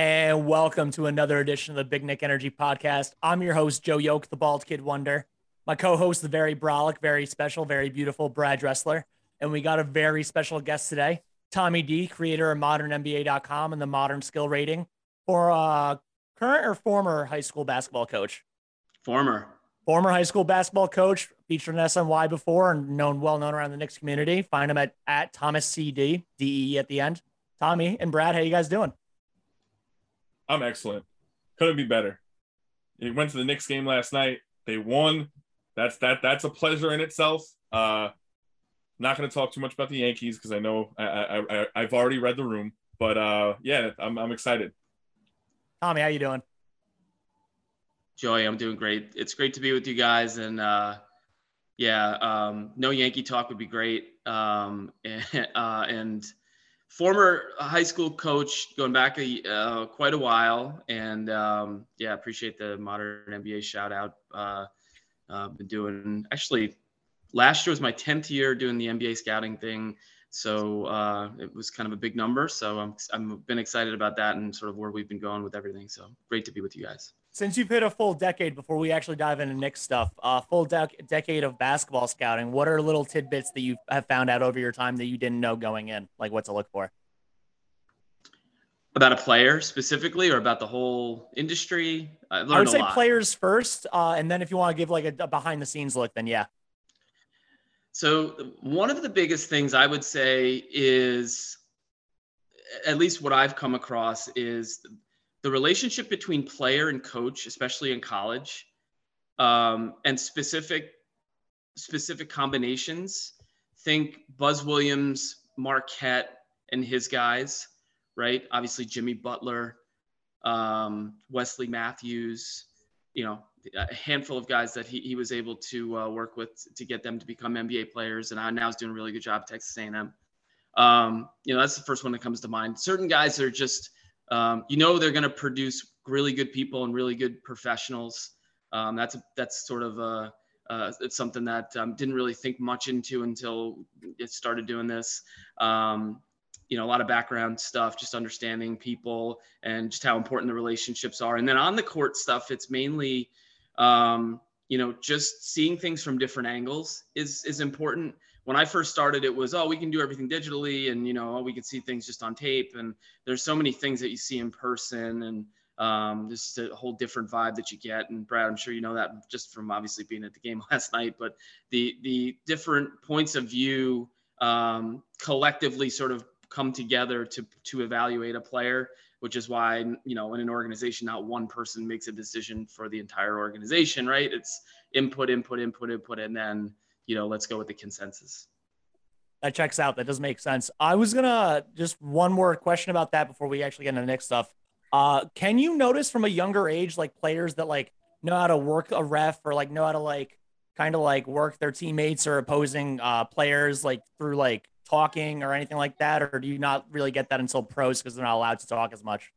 and welcome to another edition of the Big Knick Energy Podcast. I'm your host, Joe Yoke, the Bald Kid Wonder. My co-host, the very brolic, very special, very beautiful Brad Dressler, and we got a very special guest today, Tommy D, creator of ModernNBA.com and the Modern Skill Rating, for uh, current or former high school basketball coach. Former. Former high school basketball coach, featured in SNY before and known well known around the Knicks community. Find him at at Thomas CD, D E at the end. Tommy and Brad, how you guys doing? I'm excellent. Couldn't be better. He went to the Knicks game last night. They won. That's that. That's a pleasure in itself. Uh, not going to talk too much about the Yankees because I know I, I, I have already read the room. But uh, yeah, I'm I'm excited. Tommy, how you doing? Joey, I'm doing great. It's great to be with you guys, and uh, yeah, um, no Yankee talk would be great. Um, and, uh, and former high school coach, going back a, uh, quite a while, and um, yeah, appreciate the modern NBA shout out. Uh, uh, been doing actually last year was my 10th year doing the NBA scouting thing. So uh, it was kind of a big number. So I'm, I'm been excited about that and sort of where we've been going with everything. So great to be with you guys. Since you've hit a full decade before we actually dive into Knicks stuff, a uh, full decade of basketball scouting, what are little tidbits that you have found out over your time that you didn't know going in? Like what to look for? About a player specifically or about the whole industry? I, I would say players first. Uh, and then if you want to give like a, a behind the scenes look, then yeah. So one of the biggest things I would say is, at least what I've come across is the relationship between player and coach, especially in college, um, and specific specific combinations. Think Buzz Williams, Marquette, and his guys, right? Obviously Jimmy Butler, um, Wesley Matthews, you know, a handful of guys that he, he was able to uh, work with to get them to become NBA players. And now he's doing a really good job at Texas A&M. Um, you know, that's the first one that comes to mind. Certain guys are just, um, you know, they're going to produce really good people and really good professionals. Um, that's that's sort of a, uh, it's something that um, didn't really think much into until it started doing this. Um, you know, a lot of background stuff, just understanding people and just how important the relationships are. And then on the court stuff, it's mainly um, you know, just seeing things from different angles is is important. When I first started, it was oh we can do everything digitally, and you know oh, we can see things just on tape. And there's so many things that you see in person, and um, this is a whole different vibe that you get. And Brad, I'm sure you know that just from obviously being at the game last night. But the the different points of view um, collectively sort of come together to to evaluate a player which is why you know in an organization not one person makes a decision for the entire organization right it's input input input input and then you know let's go with the consensus. That checks out. That does make sense. I was gonna just one more question about that before we actually get into the next stuff. Uh can you notice from a younger age like players that like know how to work a ref or like know how to like kind of like work their teammates or opposing uh players like through like talking or anything like that, or do you not really get that until pros because they're not allowed to talk as much?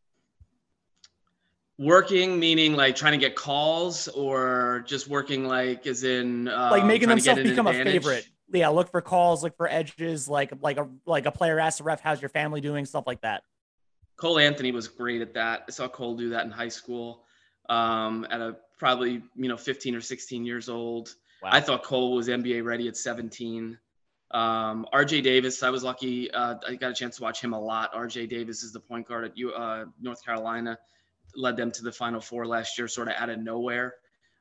Working meaning like trying to get calls, or just working like as in um, like making themselves become advantage? a favorite. Yeah, look for calls, look for edges, like like a like a player asks the ref, "How's your family doing?" Stuff like that. Cole Anthony was great at that. I saw Cole do that in high school um, at a probably you know 15 or 16 years old. Wow. I thought Cole was NBA ready at 17. Um, RJ Davis, I was lucky. Uh, I got a chance to watch him a lot. RJ Davis is the point guard at U, uh, North Carolina, led them to the Final Four last year, sort of out of nowhere.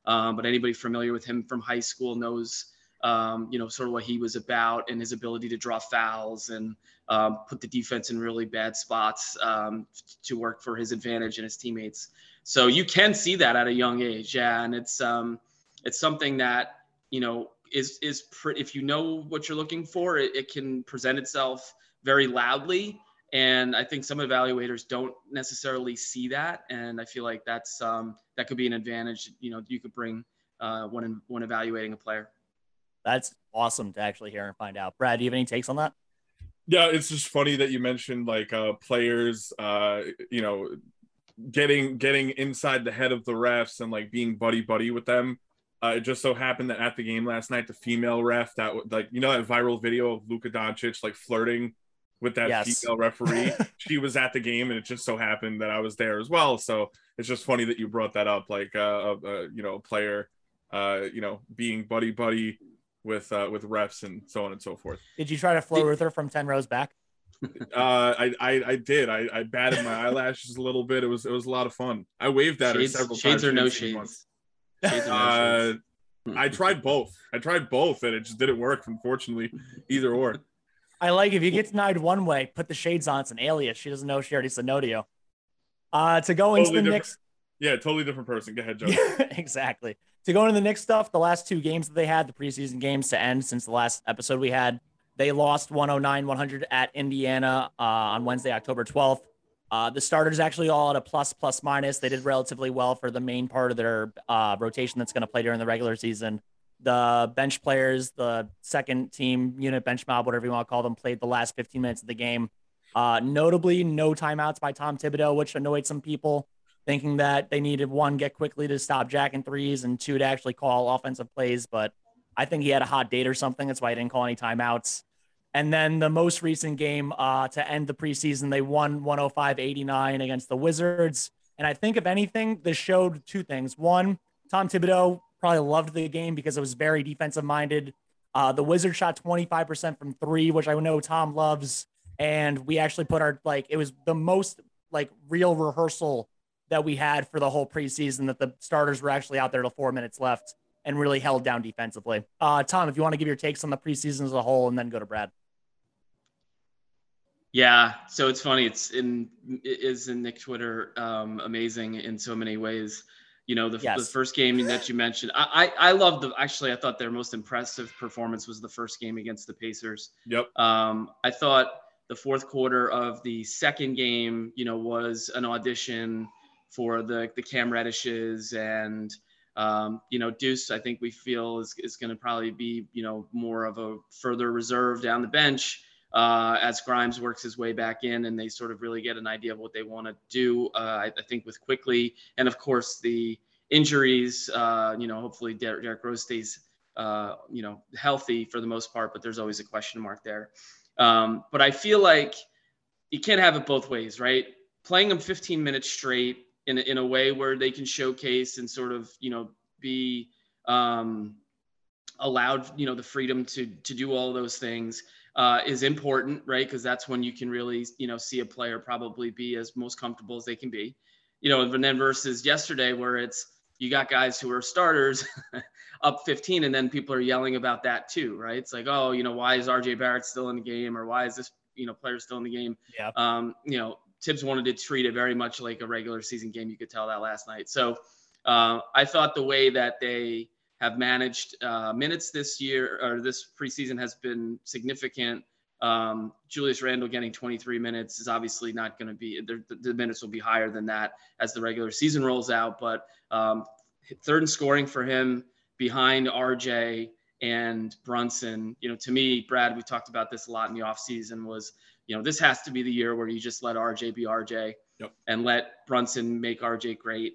Um, but anybody familiar with him from high school knows, um, you know, sort of what he was about and his ability to draw fouls and um, put the defense in really bad spots um, to work for his advantage and his teammates. So you can see that at a young age, yeah, and it's um, it's something that you know is is pretty, if you know what you're looking for, it, it can present itself very loudly. And I think some evaluators don't necessarily see that, and I feel like that's um, that could be an advantage. You know, you could bring uh, when when evaluating a player. That's awesome to actually hear and find out. Brad, do you have any takes on that? Yeah, it's just funny that you mentioned like uh, players, uh, you know, getting getting inside the head of the refs and like being buddy buddy with them. Uh, it just so happened that at the game last night, the female ref that like you know that viral video of Luka Doncic like flirting with that Yes. female referee. she was at the game, and it just so happened that I was there as well. So it's just funny that you brought that up, like uh, uh you know, a player, uh, you know, being buddy buddy with uh with refs and so on and so forth. Did you try to flirt with her from 10 rows back? Uh, I I, I did. I, I batted my eyelashes a little bit. It was it was a lot of fun. I waved at Shades, her several shades times. or no didn't say once. shades. Shades or no Uh, shades. I tried both. I tried both, and it just didn't work. Unfortunately, either or. I like if you get denied one way, put the shades on. It's an alias. She doesn't know she already said no to you. Uh, to go into Totally the different- Knicks. Yeah, totally different person. Go ahead, Joe. Exactly. To go into the Knicks stuff, the last two games that they had, the preseason games to end since the last episode we had, they lost 109 100 at Indiana uh, on Wednesday, October 12th. Uh, the starters actually all at a plus, plus, minus. They did relatively well for the main part of their uh, rotation that's going to play during the regular season. The bench players, the second team unit bench mob, whatever you want to call them, played the last 15 minutes of the game. Uh, notably, no timeouts by Tom Thibodeau, which annoyed some people thinking that they needed one get quickly to stop Jack and threes and two to actually call offensive plays. But I think he had a hot date or something. That's why he didn't call any timeouts. And then the most recent game uh, to end the preseason, they won 105 89 against the Wizards. And I think, if anything, this showed two things. One, Tom Thibodeau probably loved the game because it was very defensive minded. Uh, the Wizards shot 25% from three, which I know Tom loves. And we actually put our, like, it was the most, like, real rehearsal that we had for the whole preseason that the starters were actually out there till four minutes left and really held down defensively. Uh, Tom, if you want to give your takes on the preseason as a whole and then go to Brad. Yeah, so it's funny. It's in is in Knick Twitter um, amazing in so many ways. You know, the, Yes. the first game that you mentioned, I, I I love the actually I thought their most impressive performance was the first game against the Pacers. Yep. Um, I thought the fourth quarter of the second game, you know, was an audition for the the Cam Reddishes and um, you know Deuce. I think we feel is is going to probably be you know more of a further reserve down the bench uh, as Grimes works his way back in and they sort of really get an idea of what they want to do. Uh, I, I think with Quickley and of course the injuries. Uh, you know, hopefully Der- Derrick Rose stays uh, you know healthy for the most part, but there's always a question mark there. Um, but I feel like you can't have it both ways, right? Playing them 15 minutes straight in a, in a way where they can showcase and sort of you know be um, allowed you know the freedom to to do all those things uh, is important, right? Because that's when you can really you know see a player probably be as most comfortable as they can be, you know. And then versus yesterday where it's you got guys who are starters up 15 and then people are yelling about that too right it's like oh you know why is rj barrett still in the game or why is this you know player still in the game Yeah. um you know Thibs wanted to treat it very much like a regular season game you could tell that last night so uh, i thought the way that they have managed uh, minutes this year or this preseason has been significant um, Julius Randle getting 23 minutes is obviously not going to be the, the minutes will be higher than that as the regular season rolls out. But um, third in scoring for him behind RJ and Brunson. You know, to me, Brad, we talked about this a lot in the offseason was, you know, this has to be the year where you just let RJ be RJ Yep. and let Brunson make RJ great.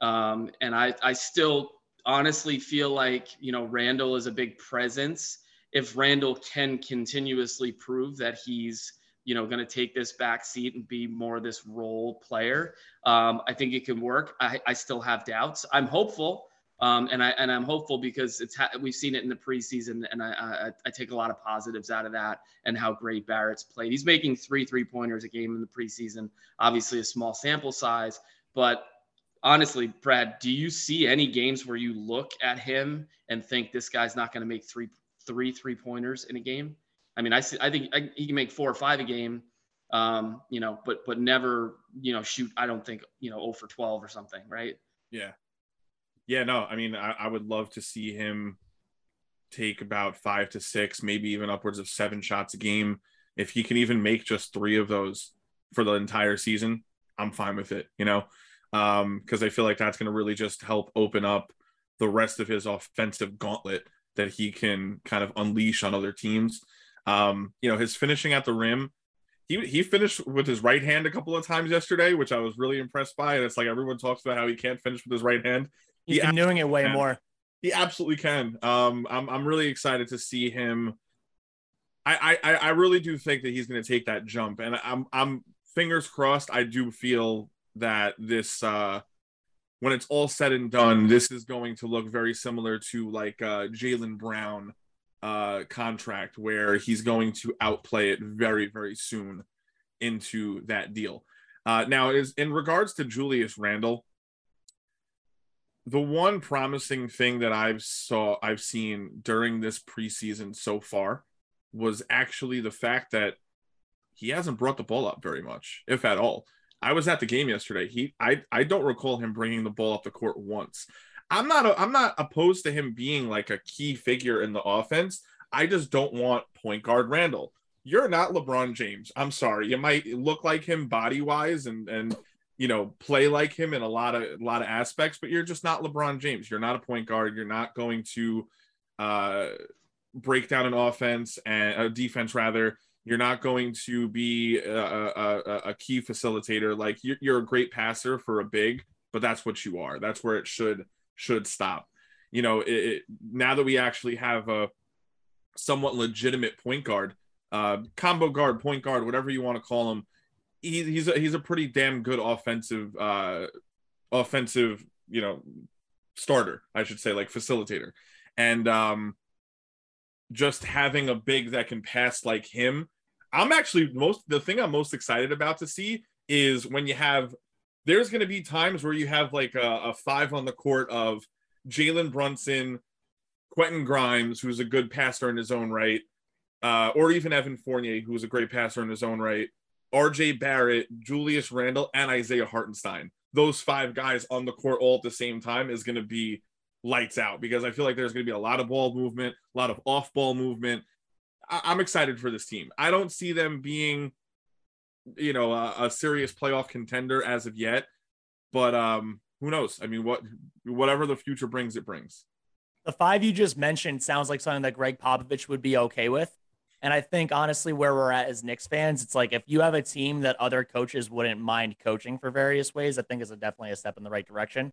Um, and I, I still honestly feel like, you know, Randle is a big presence. If Randle can continuously prove that he's, you know, going to take this back seat and be more of this role player, um, I think it can work. I, I still have doubts. I'm hopeful. Um, and I and I'm hopeful because it's ha- we've seen it in the preseason, and I, I I take a lot of positives out of that and how great Barrett's played. He's making three three pointers a game in the preseason. Obviously, a small sample size, but honestly, Brad, do you see any games where you look at him and think this guy's not going to make three three three pointers in a game? I mean, I see. I think I, he can make four or five a game, um, you know, but but never you know shoot. I don't think you know 0 for 12 or something, right? Yeah. Yeah, no, I mean, I, I would love to see him take about five to six, maybe even upwards of seven shots a game. If he can even make just three of those for the entire season, I'm fine with it, you know, because I feel like that's going to really just help open up the rest of his offensive gauntlet that he can kind of unleash on other teams. Um, you know, his finishing at the rim, he, he finished with his right hand a couple of times yesterday, which I was really impressed by. And it's like everyone talks about how he can't finish with his right hand. He's He been doing it way can. more. He absolutely can. Um, I'm I'm really excited to see him. I, I I really do think that he's going to take that jump, and I'm I'm fingers crossed. I do feel that this uh when it's all said and done, this is going to look very similar to like uh Jaylen Brown uh contract where he's going to outplay it very very soon into that deal. Uh now is in regards to Julius Randle, the one promising thing that I've saw I've seen during this preseason so far was actually the fact that he hasn't brought the ball up very much, if at all. I was at the game yesterday. He I I don't recall him bringing the ball up the court once. I'm not a, I'm not opposed to him being like a key figure in the offense. I just don't want point guard Randle. You're not LeBron James. I'm sorry. You might look like him body wise and and you know play like him in a lot of a lot of aspects, but you're just not LeBron James. You're not a point guard. You're not going to uh, break down an offense and a defense rather. You're not going to be a, a, a key facilitator. Like you're, you're a great passer for a big, but that's what you are. That's where it should should stop. You know, it, it, now that we actually have a somewhat legitimate point guard, uh, combo guard, point guard, whatever you want to call him, he, he's a, he's a pretty damn good offensive uh, offensive you know starter, I should say, like facilitator, and um, just having a big that can pass like him. I'm actually most the thing I'm most excited about to see is when you have there's going to be times where you have like a, a five on the court of Jalen Brunson, Quentin Grimes, who's a good passer in his own right, uh, or even Evan Fournier, who's a great passer in his own right, RJ Barrett, Julius Randle, and Isaiah Hartenstein. Those five guys on the court all at the same time is going to be lights out because I feel like there's going to be a lot of ball movement, a lot of off ball movement. I- am excited for this team. I don't see them being, you know, a, a serious playoff contender as of yet, but um, who knows? I mean, what whatever the future brings, it brings. The five you just mentioned sounds like something that Gregg Popovich would be okay with. And I think honestly, where we're at as Knicks fans, it's like if you have a team that other coaches wouldn't mind coaching for various ways, I think is a definitely a step in the right direction.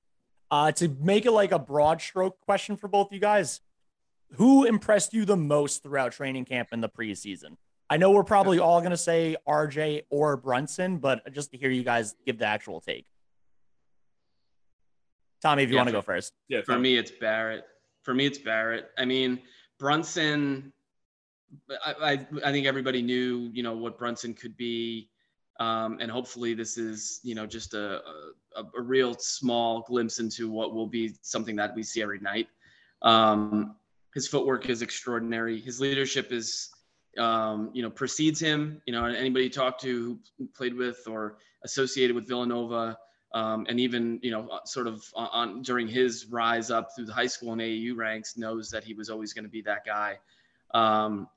Uh, to make it like a broad stroke question for both of you guys, who impressed you the most throughout training camp in the preseason? I know we're probably all going to say RJ or Brunson, but just to hear you guys give the actual take. Tommy, if you yeah, want to go first. Yeah, for me, it's Barrett. For me, it's Barrett. I mean, Brunson, I, I, I think everybody knew, you know, what Brunson could be. Um, and hopefully this is, you know, just a, a, a, real small glimpse into what will be something that we see every night. Um, his footwork is extraordinary. His leadership is, um, you know, precedes him. You know, anybody you talk to who played with or associated with Villanova, um, and even you know, sort of on, on, during his rise up through the high school and AAU ranks, knows that he was always going to be that guy. Um,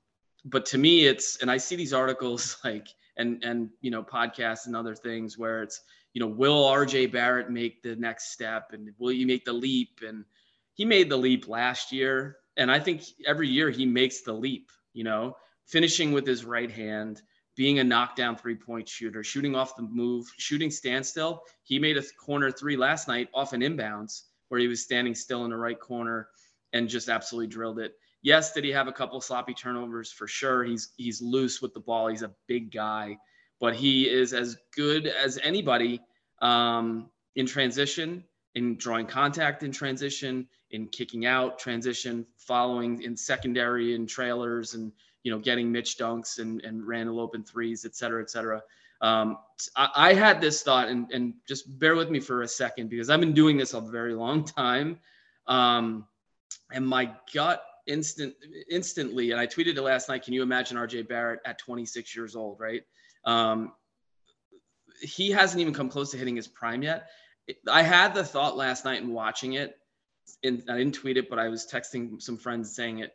but to me, it's and I see these articles like and and you know podcasts and other things where it's you know will RJ Barrett make the next step and will you make the leap and he made the leap last year and I think every year he makes the leap. You know, finishing with his right hand being a knockdown three point shooter, shooting off the move, shooting standstill. He made a corner three last night off an inbounds where he was standing still in the right corner and just absolutely drilled it. Yes, did he have a couple sloppy turnovers for sure? He's he's loose with the ball. He's a big guy, but he is as good as anybody um, in transition, in drawing contact in transition, in kicking out transition, following in secondary and trailers, and you know getting Mitch dunks and and Randle open threes, et cetera, et cetera. Um, I, I, had this thought, and and just bear with me for a second because I've been doing this a very long time. Um, and my gut instant instantly and i tweeted it last night can you imagine rj barrett at 26 years old right? Um, he hasn't even come close to hitting his prime yet. I had the thought last night in watching it and i didn't tweet it but i was texting some friends saying it.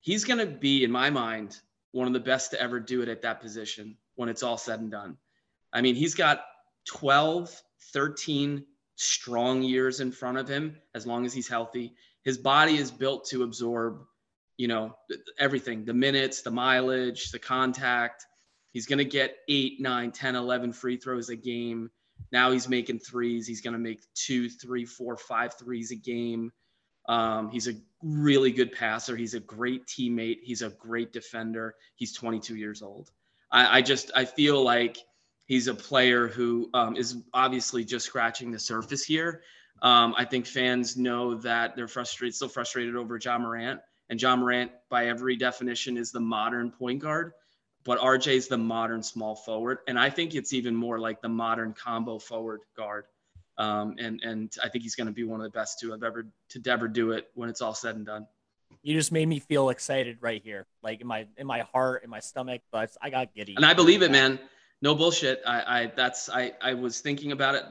He's going to be in my mind one of the best to ever do it at that position when it's all said and done. I mean he's got 12 13 strong years in front of him as long as he's healthy his body is built to absorb, you know, everything, the minutes, the mileage, the contact. He's going to get eight, nine, 10, 11 free throws a game. Now he's making threes. He's going to make two, three, four, five threes a game. Um, he's a really good passer. He's a great teammate. He's a great defender. He's 22 years old. I, I just I feel like he's a player who um, is obviously just scratching the surface here. Um, I think fans know that they're frustrated, still frustrated over John Morant, and John Morant, by every definition, is the modern point guard. But RJ is the modern small forward, and I think it's even more like the modern combo forward guard. Um, and and I think he's going to be one of the best to have ever to ever do it when it's all said and done. You just made me feel excited right here, like in my in my heart, in my stomach. But I got giddy. And I believe it, man. No bullshit. I, I that's I I was thinking about it.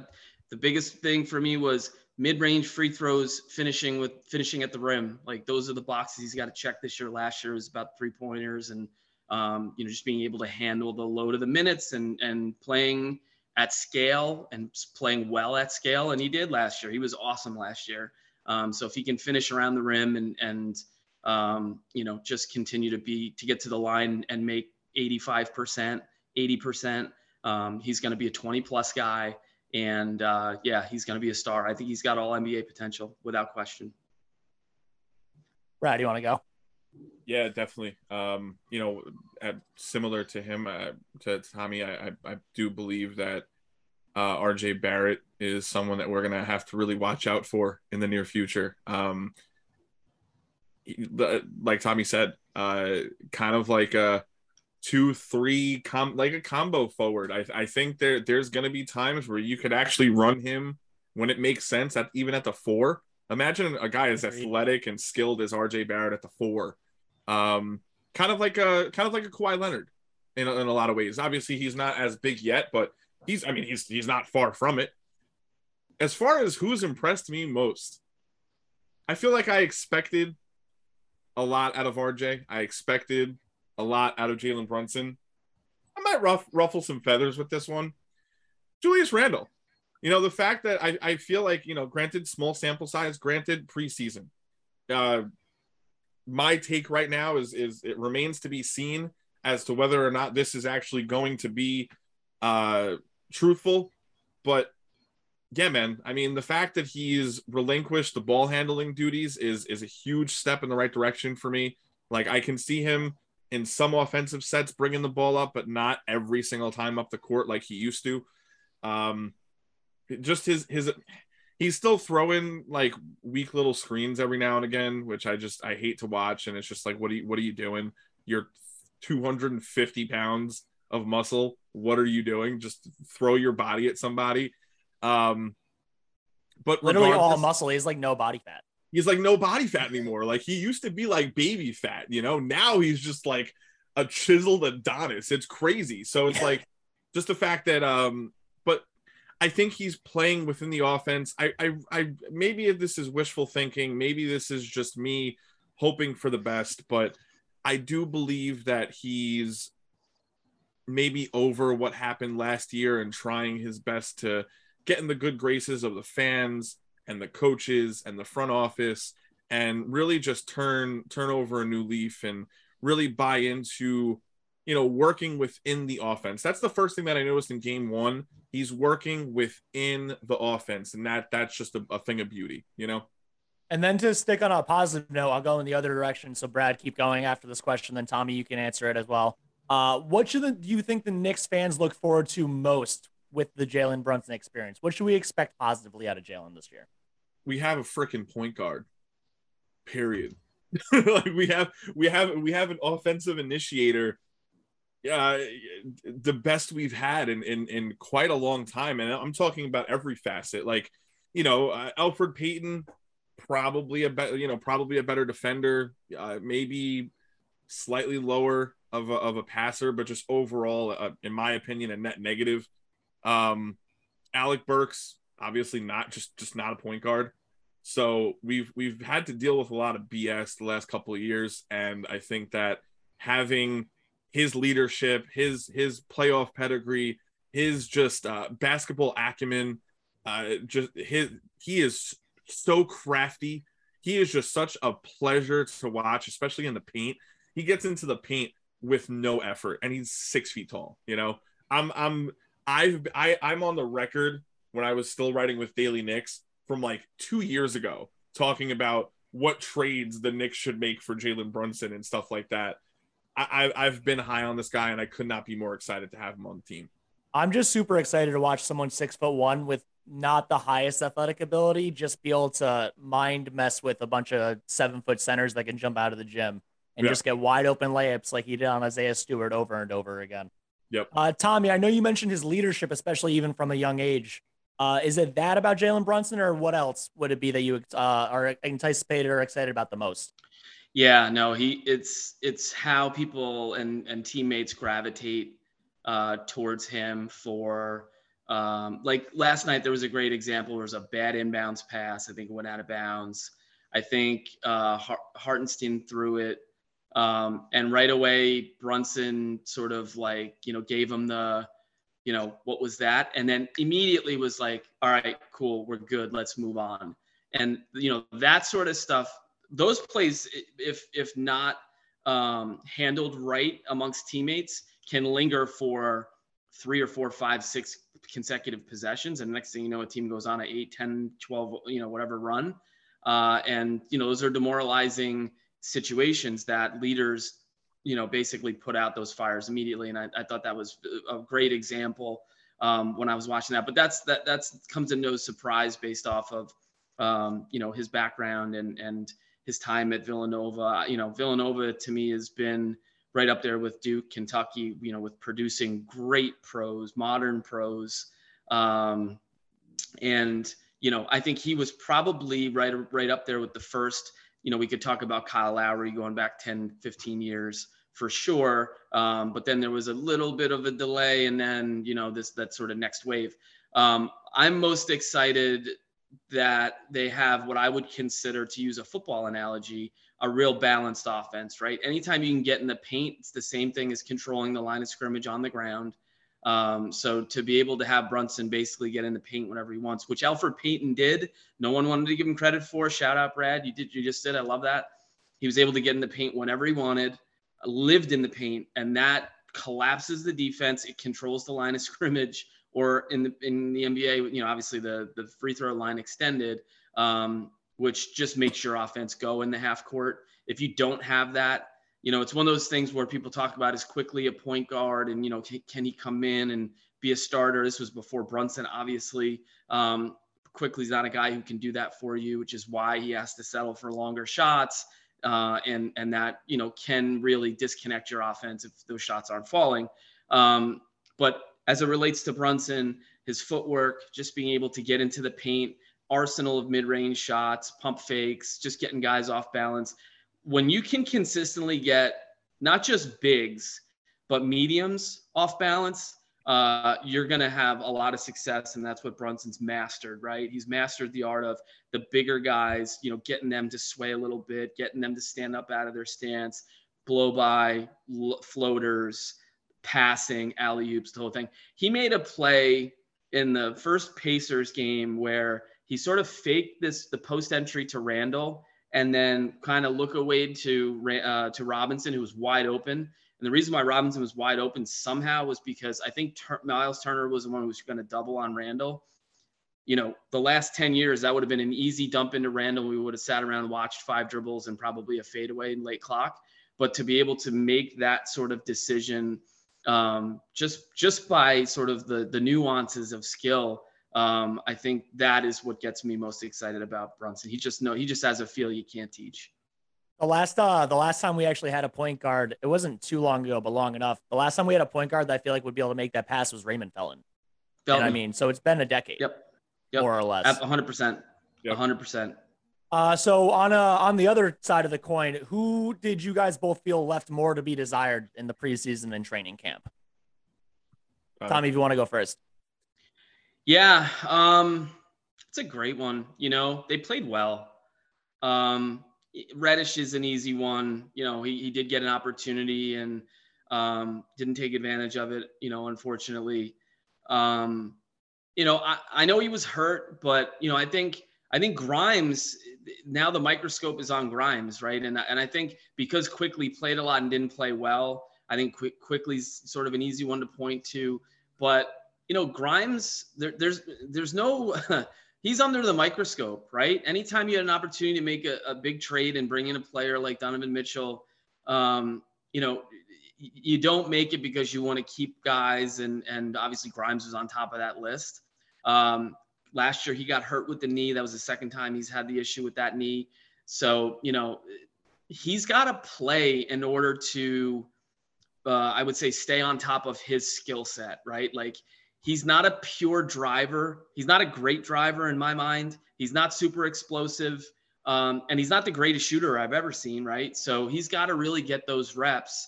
The biggest thing for me was mid-range free throws, finishing with finishing at the rim. Like those are the boxes he's got to check this year. Last year was about three pointers and um, you know just being able to handle the load of the minutes and and playing at scale and playing well at scale. And he did last year. He was awesome last year. Um, so if he can finish around the rim and and um, you know just continue to be to get to the line and make 85%, 80%, um, he's going to be a 20 plus guy. And uh, yeah, he's going to be a star. I think he's got all NBA potential without question. Brad, you want to go? Yeah, definitely. Um, you know, at, similar to him, uh, to Tommy, I, I, I do believe that uh, RJ Barrett is someone that we're going to have to really watch out for in the near future. Um, the, like Tommy said, uh, kind of like a two, three, com- like a combo forward. I, I think there there's going to be times where you could actually run him when it makes sense, at even at the four. Imagine a guy as athletic and skilled as RJ Barrett at the four um, kind of like a kind of like a Kawhi Leonard in a, in a lot of ways. Obviously, he's not as big yet, but he's I mean he's he's not far from it. As far as who's impressed me most, I feel like I expected a lot out of RJ. I expected a lot out of Jalen Brunson. I might ruff, ruffle some feathers with this one. Julius Randle. You know, the fact that I, I feel like, you know, granted small sample size, granted preseason. Uh, my take right now is is it remains to be seen as to whether or not this is actually going to be uh truthful but yeah man i mean the fact that he's relinquished the ball handling duties is is a huge step in the right direction for me like i can see him in some offensive sets bringing the ball up but not every single time up the court like he used to um just his his he's still throwing like weak little screens every now and again, which I just I hate to watch. And it's just like, what are you what are you doing? You're 250 pounds of muscle. What are you doing? Just throw your body at somebody. Um, but literally all muscle. He's like no body fat. He's like no body fat anymore. Like he used to be like baby fat, you know. Now he's just like a chiseled Adonis. It's crazy. So it's like just the fact that um but I think he's playing within the offense. I, I, I, maybe this is wishful thinking. Maybe this is just me hoping for the best, but I do believe that he's maybe over what happened last year and trying his best to get in the good graces of the fans and the coaches and the front office and really just turn turn over a new leaf and really buy into you know, working within the offense. That's the first thing that I noticed in game one. He's working within the offense, and that that's just a, a thing of beauty, you know. And then to stick on a positive note, I'll go in the other direction. So Brad, keep going after this question. Then Tommy, you can answer it as well. Uh, what should the, do you think the Knicks fans look forward to most with the Jalen Brunson experience? What should we expect positively out of Jalen this year? We have a freaking point guard. Period. like we have we have we have an offensive initiator uh, the best we've had in, in in quite a long time, and I'm talking about every facet. Like, you know, uh, Elfrid Payton, probably a better, you know, probably a better defender, uh, maybe slightly lower of a, of a passer, but just overall, uh, in my opinion, a net negative. Um, Alec Burks, obviously not just just not a point guard. So we've we've had to deal with a lot of BS the last couple of years, and I think that having his leadership, his his playoff pedigree, his just uh, basketball acumen, uh, just his he is so crafty. He is just such a pleasure to watch, especially in the paint. He gets into the paint with no effort, and he's six feet tall. You know, I'm I'm I've I, I'm on the record when I was still writing with Daily Knicks from like two years ago, talking about what trades the Knicks should make for Jalen Brunson and stuff like that. I, I've been high on this guy, and I could not be more excited to have him on the team. I'm just super excited to watch someone six foot one with not the highest athletic ability, just be able to mind mess with a bunch of seven foot centers that can jump out of the gym and yeah. just get wide open layups like he did on Isaiah Stewart over and over again. Yep. Uh, Tommy, I know you mentioned his leadership, especially even from a young age. Uh, is it that about Jalen Brunson, or what else would it be that you uh, are anticipated or excited about the most? Yeah, no, he it's it's how people and and teammates gravitate uh, towards him for um, like last night there was a great example. There was a bad inbounds pass. I think it went out of bounds. I think uh, Hartenstein threw it, um, and right away Brunson sort of like you know gave him the you know what was that, and then immediately was like, all right, cool, we're good, let's move on. And you know that sort of stuff. Those plays, if if not um, handled right amongst teammates, can linger for three or four, five, six consecutive possessions. And next thing you know, a team goes on a 8, 10, 12, you know, whatever run. Uh, and, you know, those are demoralizing situations that leaders, you know, basically put out those fires immediately. And I, I thought that was a great example um, when I was watching that. But that's that that's comes to no surprise based off of, um, you know, his background and and his time at Villanova. You know, Villanova to me has been right up there with Duke, Kentucky, you know, with producing great pros, modern pros. Um, and, you know, I think he was probably right, right up there with the first, you know, we could talk about Kyle Lowry going back 10, 15 years for sure. Um, but then there was a little bit of a delay and then, you know, this, that sort of next wave. Um, I'm most excited that they have what I would consider to use a football analogy, a real balanced offense, right? Anytime you can get in the paint, it's the same thing as controlling the line of scrimmage on the ground. Um, so to be able to have Brunson basically get in the paint whenever he wants, which Elfrid Payton did, no one wanted to give him credit for. Shout out, Brad. You did, you just did. I love that. He was able to get in the paint whenever he wanted, lived in the paint, and that collapses the defense. It controls the line of scrimmage, or in the in the NBA, you know, obviously the the free throw line extended. Um, which just makes your offense go in the half court. If you don't have that, you know, it's one of those things where people talk about is Quickley a point guard and, you know, can, can he come in and be a starter? This was before Brunson, obviously. Um, Quickley's not a guy who can do that for you, which is why he has to settle for longer shots. Uh, and and that you know can really disconnect your offense if those shots aren't falling. Um, but as it relates to Brunson, his footwork, just being able to get into the paint, arsenal of mid-range shots, pump fakes, just getting guys off balance. When you can consistently get not just bigs, but mediums off balance, uh, you're going to have a lot of success. And that's what Brunson's mastered, right? He's mastered the art of the bigger guys, you know, getting them to sway a little bit, getting them to stand up out of their stance, blow by floaters, passing, alley oops, the whole thing. He made a play in the first Pacers game where he sort of faked this the post entry to Randle and then kind of look away to uh, to Robinson, who was wide open. And the reason why Robinson was wide open somehow was because I think Tur- Miles Turner was the one who was going to double on Randle. You know, the last 10 years, that would have been an easy dump into Randle. We would have sat around and watched five dribbles and probably a fadeaway in late clock. But to be able to make that sort of decision um, just just by sort of the the nuances of skill um, I think that is what gets me most excited about Brunson. He just know he just has a feel you can't teach. The last uh the last time we actually had a point guard, it wasn't too long ago, but long enough. The last time we had a point guard that I feel like would be able to make that pass was Raymond Felton. Felton. And I mean, so it's been a decade. Yep. yep. More or less. hundred percent. hundred percent. Uh, so on uh on the other side of the coin, who did you guys both feel left more to be desired in the preseason and training camp? Uh, Tommy, if you want to go first. Yeah, um, it's a great one. You know, they played well. Um, Reddish is an easy one. You know, he, he did get an opportunity and um, didn't take advantage of it, you know, unfortunately. Um, you know, I, I know he was hurt, but, you know, I think I think Grimes now the microscope is on Grimes, right? And and I think because Quickley played a lot and didn't play well, I think Quick, Quickley's sort of an easy one to point to. But you know, Grimes, there, there's there's no he's under the microscope, right? Anytime you had an opportunity to make a, a big trade and bring in a player like Donovan Mitchell, um, you know, you don't make it because you want to keep guys, and and obviously Grimes was on top of that list. Um, last year he got hurt with the knee. That was the second time he's had the issue with that knee. So you know, he's got to play in order to, uh, I would say, stay on top of his skill set, right? Like he's not a pure driver. He's not a great driver in my mind. He's not super explosive. Um, and he's not the greatest shooter I've ever seen, right? So he's got to really get those reps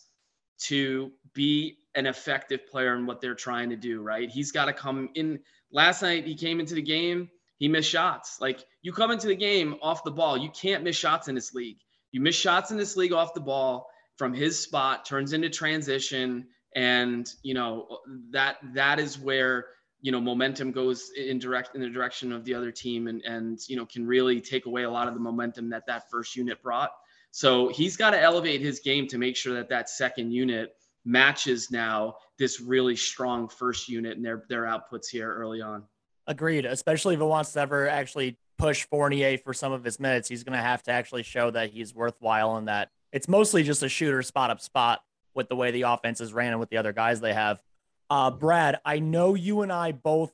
to be an effective player in what they're trying to do, right? He's got to come in. Last night, he came into the game, he missed shots. Like you come into the game off the ball, you can't miss shots in this league. You miss shots in this league off the ball from his spot, turns into transition. And, you know, that that is where you know momentum goes in direct in the direction of the other team and and you know can really take away a lot of the momentum that that first unit brought so he's got to elevate his game to make sure that that second unit matches now this really strong first unit and their their outputs here early on. Agreed. Especially if it wants to ever actually push Fournier for some of his minutes, he's going to have to actually show that he's worthwhile and that it's mostly just a shooter spot up spot with the way the offense is ran and with the other guys they have. Uh, Brad, I know you and I both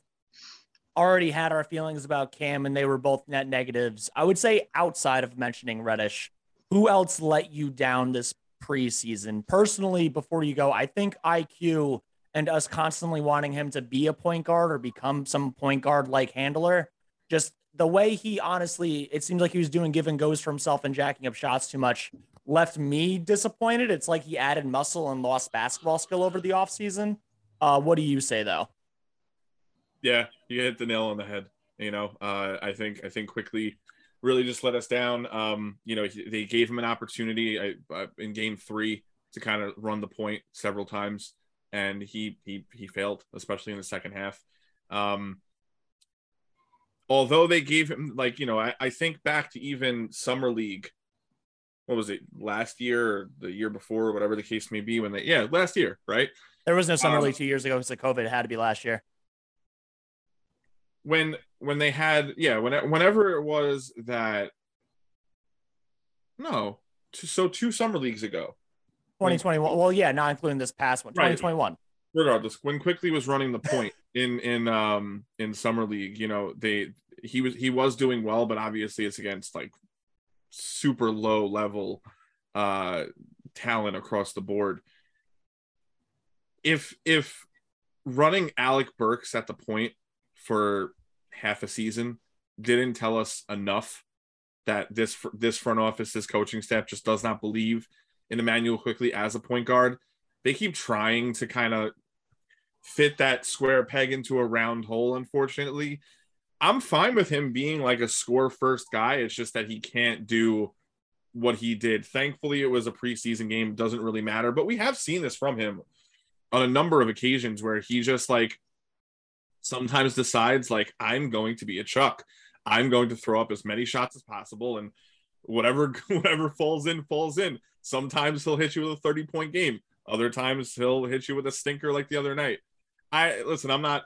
already had our feelings about Cam and they were both net negatives. I would say outside of mentioning Reddish, who else let you down this preseason? Personally, before you go, I think IQ and us constantly wanting him to be a point guard or become some point guard like handler, just the way he honestly, it seems like he was doing give and goes for himself and jacking up shots too much left me disappointed. It's like he added muscle and lost basketball skill over the offseason. Uh, what do you say though? Yeah, you hit the nail on the head. You know, uh, I think I think Quickley really just let us down. Um, you know, they gave him an opportunity uh, in game three to kind of run the point several times, and he he he failed, especially in the second half. Um, although they gave him like you know, I, I think back to even summer league. What was it last year or the year before, or whatever the case may be? When they yeah, last year, right? There was no summer um, league two years ago because of COVID. It had to be last year when when they had yeah when whenever it was that no so two summer leagues ago 2021 well yeah not including this past one 2021 right. regardless when Quickley was running the point in in um in summer league you know they he was he was doing well but obviously it's against like super low level uh talent across the board if if running Alec Burks at the point for half a season didn't tell us enough that this this front office, this coaching staff just does not believe in Immanuel Quickley as a point guard. They keep trying to kind of fit that square peg into a round hole. Unfortunately, I'm fine with him being like a score first guy. It's just that he can't do what he did. Thankfully, it was a preseason game. Doesn't really matter, but we have seen this from him on a number of occasions where he just like sometimes decides like I'm going to be a Chuck. I'm going to throw up as many shots as possible and whatever whatever falls in falls in. Sometimes he'll hit you with a 30 point game. Other times he'll hit you with a stinker like the other night. I listen, I'm not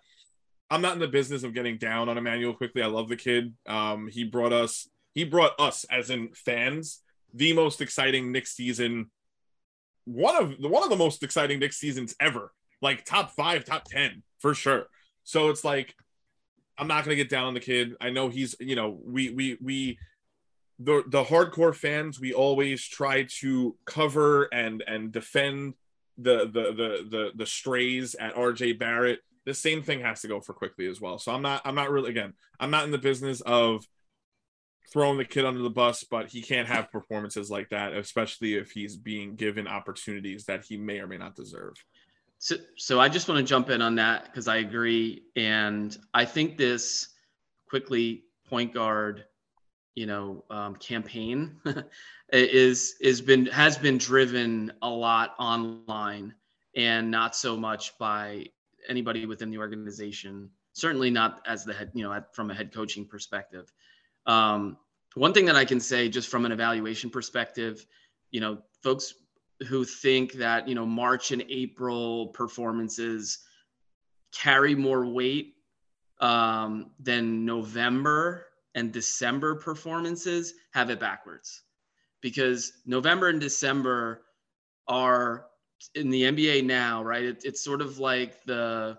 I'm not in the business of getting down on Immanuel Quickley. I love the kid. Um, he brought us he brought us as in fans the most exciting Knicks season one of the one of the most exciting Knicks seasons ever. Like top 5, top 10 for sure. So it's like I'm not gonna get down on the kid. I know he's you know we we we the the hardcore fans we always try to cover and and defend the the the the the strays at RJ Barrett. The same thing has to go for Quickley as well. So I'm not I'm not really again I'm not in the business of throwing the kid under the bus, but he can't have performances like that, especially if he's being given opportunities that he may or may not deserve. So, so I just want to jump in on that because I agree, and I think this Quickley point guard, you know, um, campaign is is been has been driven a lot online and not so much by anybody within the organization. Certainly not as the head, you know, at, from a head coaching perspective. Um, one thing that I can say, just from an evaluation perspective, you know, folks who think that you know March and April performances carry more weight um, then November and December performances have it backwards because November and December are in the NBA now, right? It, it's sort of like the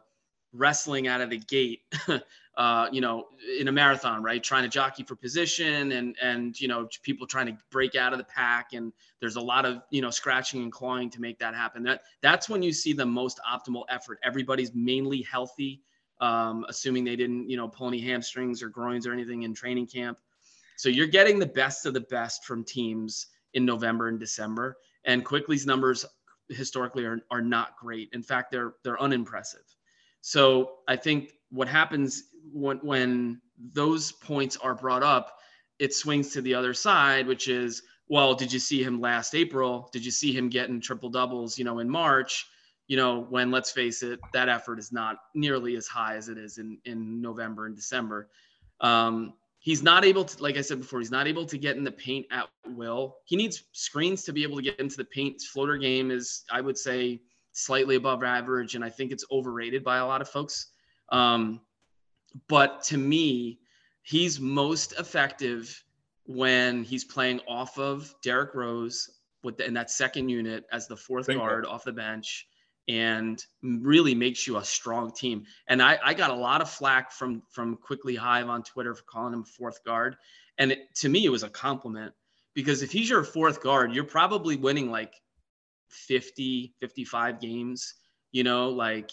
wrestling out of the gate, uh, you know, in a marathon, right? Trying to jockey for position and and you know people trying to break out of the pack, and there's a lot of you know scratching and clawing to make that happen. That that's when you see the most optimal effort. Everybody's mainly healthy, um, assuming they didn't you know pull any hamstrings or groins or anything in training camp. So you're getting the best of the best from teams in November and December. And Quickley's numbers historically are, are not great. In fact, they're they're unimpressive. So I think what happens when when those points are brought up, it swings to the other side, which is, well, did you see him last April? Did you see him getting triple doubles, you know, in March? You know, when let's face it, that effort is not nearly as high as it is in in November and December. Um, he's not able to, like I said before, he's not able to get in the paint at will. He needs screens to be able to get into the paint. His floater game is, I would say, slightly above average, and I think it's overrated by a lot of folks. Um, but to me, he's most effective when he's playing off of Derrick Rose with the, in that second unit as the fourth guard off the bench and really makes you a strong team. And I, I got a lot of flack from from Quickley Hive on Twitter for calling him fourth guard. And it, to me, it was a compliment because if he's your fourth guard, you're probably winning like 50, 55 games. You know, like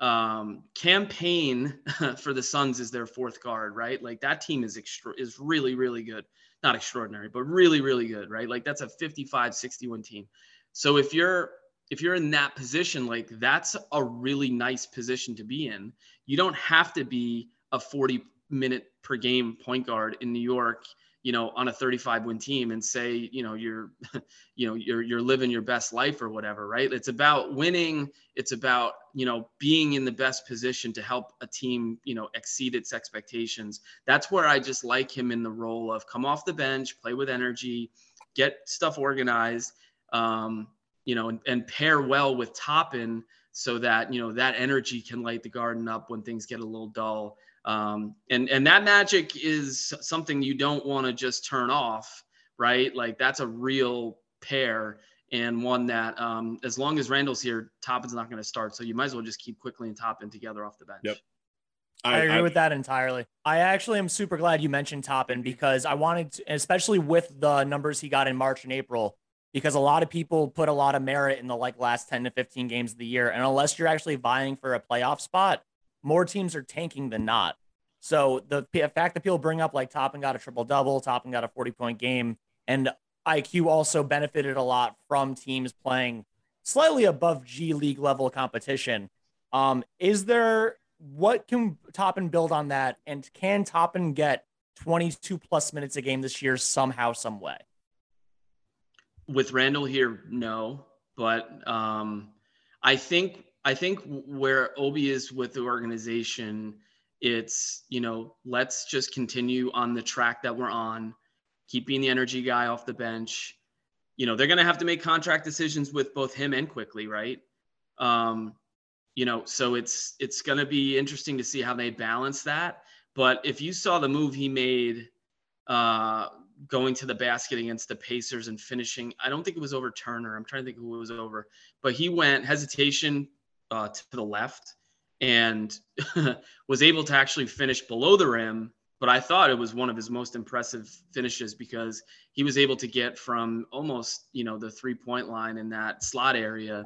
um, Cam Payne for the Suns is their fourth guard, right? Like that team is extra is really, really good. Not extraordinary, but really, really good, right? Like that's a 55, 61 team. So if you're if you're in that position, like that's a really nice position to be in. You don't have to be a 40 minute per game point guard in New York, you know, on a 35 win team and say, you know, you're, you know, you're, you're living your best life or whatever, right? It's about winning. It's about, you know, being in the best position to help a team, you know, exceed its expectations. That's where I just like him in the role of come off the bench, play with energy, get stuff organized. Um, you know, and, and pair well with Toppin so that, you know, that energy can light the garden up when things get a little dull. Um, and, and that magic is something you don't want to just turn off, right? Like that's a real pair and one that um, as long as Randle's here, Toppin's not going to start. So you might as well just keep Quickley and Toppin together off the bench. Yep. I, I agree I, with that entirely. I actually am super glad you mentioned Toppin because I wanted, to, especially with the numbers he got in March and April, because a lot of people put a lot of merit in the like last 10 to 15 games of the year. And unless you're actually vying for a playoff spot, more teams are tanking than not. So the fact that people bring up like Toppin got a triple double, Toppin got a 40 point game, and IQ also benefited a lot from teams playing slightly above G League level competition. Um, is there what can Toppin build on that? And can Toppin get 22 plus minutes a game this year somehow, some way? With Randle here, no, but um, I think I think where Obi is with the organization, it's you know let's just continue on the track that we're on, keep being the energy guy off the bench. You know they're going to have to make contract decisions with both him and Quickley, right? Um, you know, so it's it's going to be interesting to see how they balance that. But if you saw the move he made uh, going to the basket against the Pacers and finishing. I don't think it was over Turner. I'm trying to think who it was over, but he went hesitation uh, to the left and was able to actually finish below the rim. But I thought it was one of his most impressive finishes because he was able to get from almost, you know, the three point line in that slot area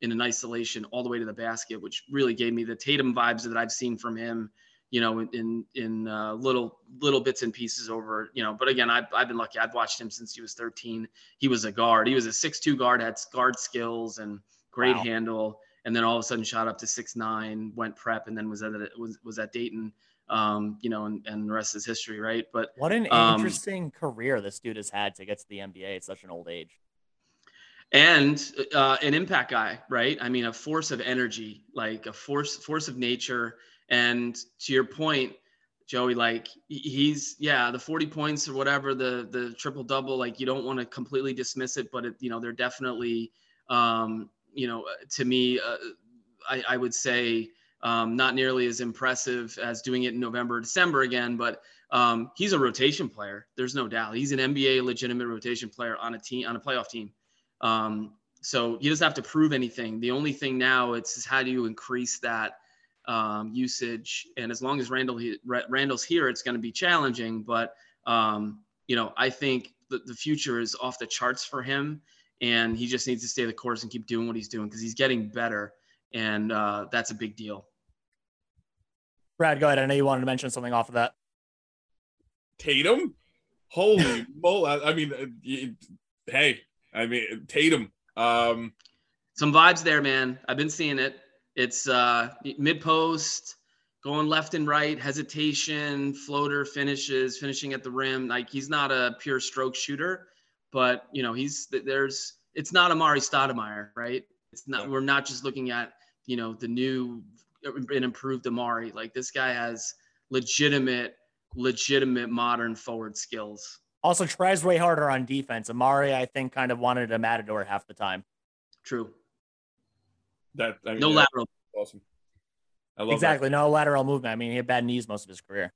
in an isolation all the way to the basket, which really gave me the Tatum vibes that I've seen from him you know, in in uh, little little bits and pieces over, you know. But again, I've I've been lucky. I've watched him since he was 13. He was a guard. He was a six-two guard, had guard skills and great wow. handle, and then all of a sudden shot up to six nine, went prep, and then was at was was at Dayton. Um, you know, and, and the rest is history, right? But what an um, interesting career this dude has had to get to the NBA at such an old age and uh, an impact guy, right? I mean, a force of energy, like a force force of nature. And to your point, Joey, like he's yeah, the 40 points or whatever, the the triple double, like you don't want to completely dismiss it, but it, you know, they're definitely um, you know, to me, uh, I, I would say Um, not nearly as impressive as doing it in November, December again, but um, he's a rotation player. There's no doubt. He's an NBA legitimate rotation player on a team on a playoff team. Um, so he doesn't have to prove anything. The only thing now it's how do you increase that um, usage? And as long as Randle Randle's here, it's going to be challenging. But um, you know, I think the, the future is off the charts for him, and he just needs to stay the course and keep doing what he's doing because he's getting better, and uh, that's a big deal. Brad, go ahead. I know you wanted to mention something off of that. Tatum, holy moly! I mean, uh, hey, I mean Tatum. Um, Some vibes there, man. I've been seeing it. It's uh, mid post, going left and right, hesitation, floater finishes, finishing at the rim. Like he's not a pure stroke shooter, but you know he's there's it's not Amar'e Stoudemire, right? It's not. We're not just looking at you know the new and improved Amar'e. Like this guy has legitimate, legitimate modern forward skills. Also tries way harder on defense. Amar'e, I think, kind of wanted a matador half the time. True. That I mean, no yeah, lateral. Awesome. I love exactly. That. No lateral movement. I mean, he had bad knees most of his career.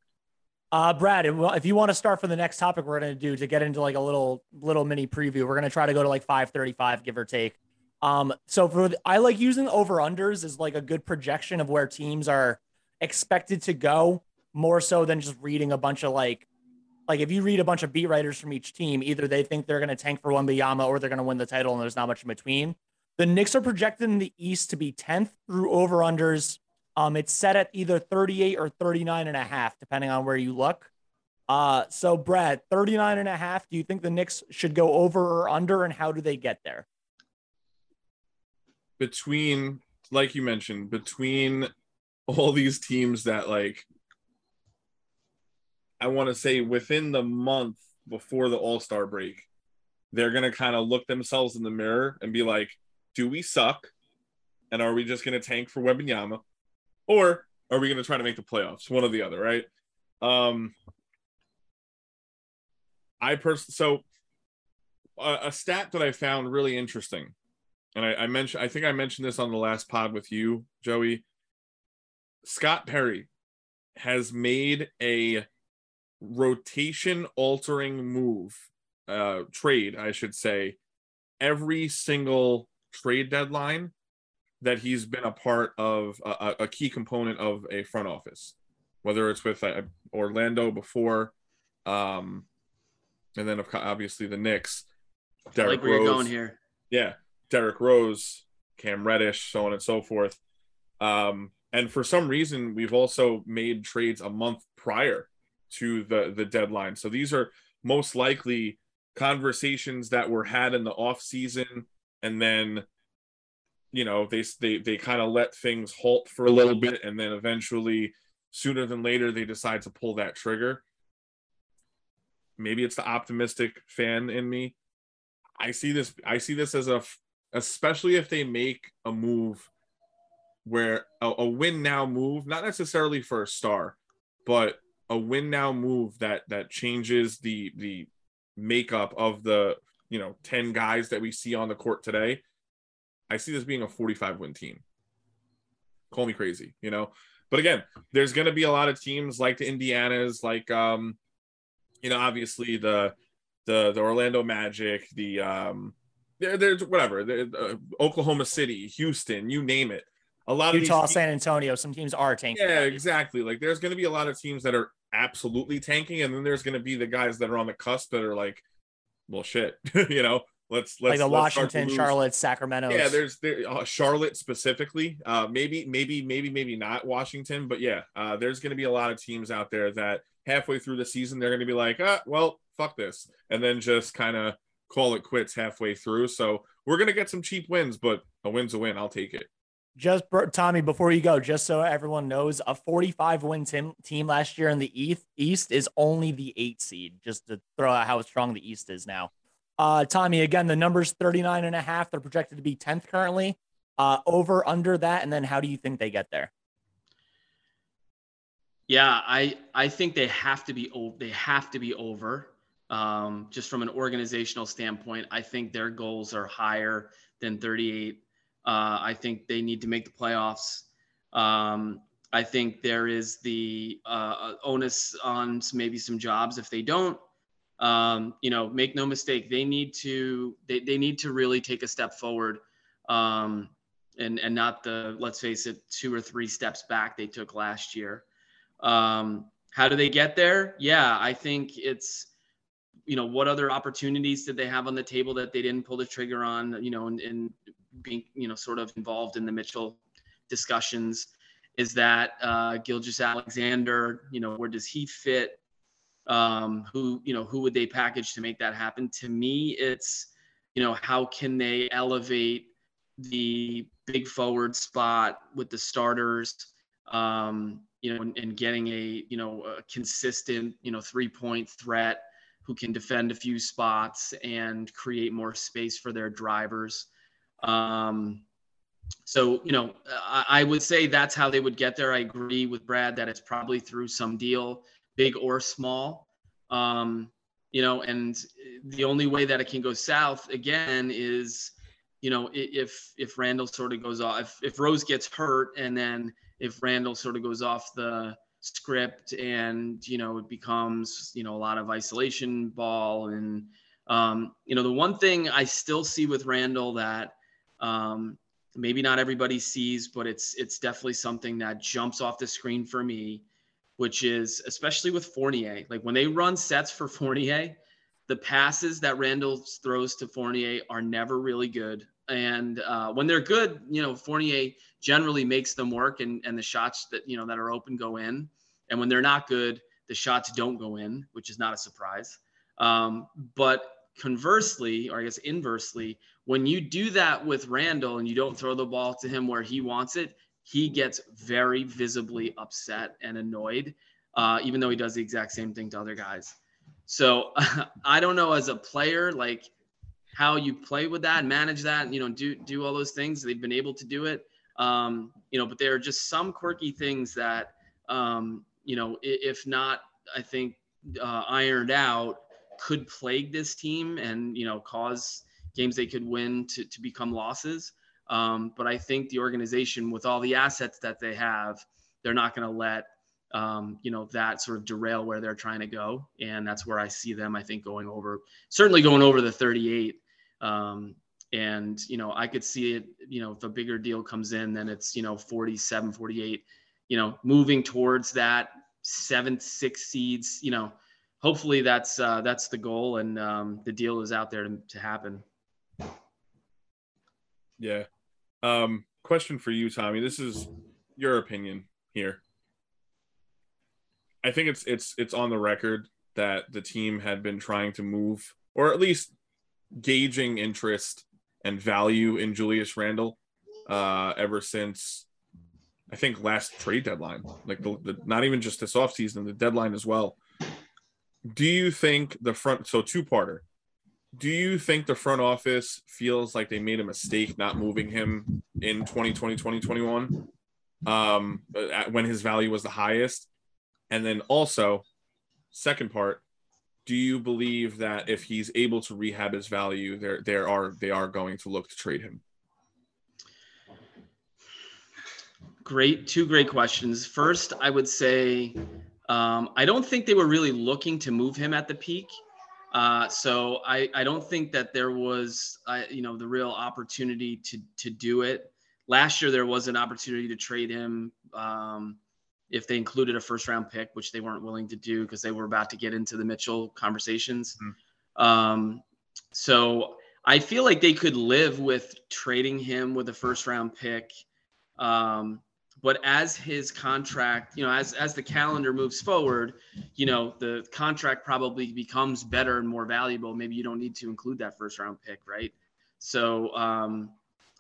Uh, Brad, if you want to start for the next topic we're going to do to get into like a little little mini preview, we're going to try to go to like 535, give or take. Um, so for the, I like using over unders as like a good projection of where teams are expected to go more so than just reading a bunch of like like if you read a bunch of beat writers from each team, either they think they're going to tank for one Wembanyama or they're going to win the title, and there's not much in between. The Knicks are projected in the East to be 10th through over unders. Um, it's set at either 38 or 39 and a half, depending on where you look. Uh, so Brad, 39 and a half. Do you think the Knicks should go over or under, and how do they get there? Between, like you mentioned, between all these teams that like I want to say within the month before the All Star break, they're going to kind of look themselves in the mirror and be like, do we suck? And are we just going to tank for Wembanyama? Or are we going to try to make the playoffs? One or the other, right? Um, I personally, so a, a, stat that I found really interesting, and I, I mentioned, I think I mentioned this on the last pod with you, Joey. Scott Perry has made a rotation altering move, uh, trade, I should say, every single trade deadline that he's been a part of a, a key component of a front office, whether it's with uh, Orlando before, um, and then obviously the Knicks. Derrick like where Rose, you're going here. Yeah, Derrick Rose, Cam Reddish, so on and so forth. Um, and for some reason, we've also made trades a month prior to the the deadline. So these are most likely conversations that were had in the off season, and then you know they they they kind of let things halt for a little bit, and then eventually, sooner than later, they decide to pull that trigger. Maybe it's the optimistic fan in me. I see this. I see this as a, especially if they make a move where a, a win now move, not necessarily for a star, but a win now move that that changes the the makeup of the you know 10 guys that we see on the court today i see this being a 45 win team call me crazy you know but again there's going to be a lot of teams like the indianas like um you know obviously the the the orlando magic the um there, there's whatever uh, oklahoma city houston you name it a lot Utah, of Utah, San Antonio, some teams are tanking. Yeah, exactly. Like there's going to be a lot of teams that are absolutely tanking, and then there's going to be the guys that are on the cusp that are like, well, shit, you know. Let's let's like the let's Washington, Charlotte, Sacramento. Yeah, there's there uh, Charlotte specifically. Uh, maybe maybe maybe maybe not Washington, but yeah, uh, there's going to be a lot of teams out there that halfway through the season they're going to be like, ah, well, fuck this, and then just kind of call it quits halfway through. So we're going to get some cheap wins, but a win's a win. I'll take it just Tommy, before you go, just so everyone knows, a 45 win team, team last year in the East, is only the eight seed, just to throw out how strong the East is now. Uh, Tommy, again, the number's 39 and a half. They're projected to be 10th currently. Uh, over, under that, and then how do you think they get there? Yeah, I I think they have to be they have to be over. Um, just from an organizational standpoint, I think their goals are higher than 38 uh, I think they need to make the playoffs. Um, I think there is the uh, onus on maybe some jobs if they don't. Um, you know, make no mistake, they need to they, they need to really take a step forward, um, and and not the let's face it two or three steps back they took last year. Um, how do they get there? Yeah, I think it's you know what other opportunities did they have on the table that they didn't pull the trigger on? You know, and, and being you know sort of involved in the Mitchell discussions. Is that uh, Gilgeous-Alexander? You know, where does he fit? Um, who you know who would they package to make that happen? To me, it's you know how can they elevate the big forward spot with the starters? Um, you know, and, and getting a, you know, a consistent, you know, three point threat who can defend a few spots and create more space for their drivers. Um, so, you know, I, I, would say that's how they would get there. I agree with Brad that it's probably through some deal, big or small. Um, you know, and the only way that it can go south again is, you know, if if Randle sort of goes off, if, if Rose gets hurt and then if Randle sort of goes off the script and you know it becomes you know a lot of isolation ball and um, you know the one thing I still see with randle that um, maybe not everybody sees, but it's it's definitely something that jumps off the screen for me, which is especially with Fournier. Like when they run sets for Fournier, the passes that Randle throws to Fournier are never really good. And uh, when they're good, you know, Fournier generally makes them work and, and the shots that, you know, that are open go in. And when they're not good, the shots don't go in, which is not a surprise. Um, but conversely, or I guess inversely, when you do that with Randle and you don't throw the ball to him where he wants it, he gets very visibly upset and annoyed, uh, even though he does the exact same thing to other guys. So I don't know as a player, like how you play with that, manage that, you know, do do all those things. They've been able to do it, um, you know. But there are just some quirky things that, um, you know, if not, I think uh, ironed out, could plague this team and you know cause games they could win to to become losses. Um, but I think the organization, with all the assets that they have, they're not going to let um, you know, that sort of derail where they're trying to go. And that's where I see them, I think, going over, certainly going over the 38. Um, and, you know, I could see it, you know, if a bigger deal comes in, then it's, you know, 47, 48, you know, moving towards that seventh, six seeds, you know, hopefully that's, uh, that's the goal. And um, the deal is out there to, to happen. Yeah. Um, question for you, Tommy. This is your opinion here. I think it's it's it's on the record that the team had been trying to move or at least gauging interest and value in Julius Randle uh, ever since I think last trade deadline, like the, the not even just this offseason, the deadline as well. Do you think the front so two parter? Do you think the front office feels like they made a mistake not moving him in 2020, 2021 um, when his value was the highest? And then also, second part, do you believe that if he's able to rehab his value, there there are they are going to look to trade him? Great, two great questions. First, I would say um, I don't think they were really looking to move him at the peak. Uh, so I, I don't think that there was, uh, you know, the real opportunity to to do it. Last year there was an opportunity to trade him. Um, if they included a first round pick, which they weren't willing to do because they were about to get into the Mitchell conversations. Mm-hmm. Um, so I feel like they could live with trading him with a first round pick. Um, but as his contract, you know, as as the calendar moves forward, you know, the contract probably becomes better and more valuable. Maybe you don't need to include that first round pick, right? So um,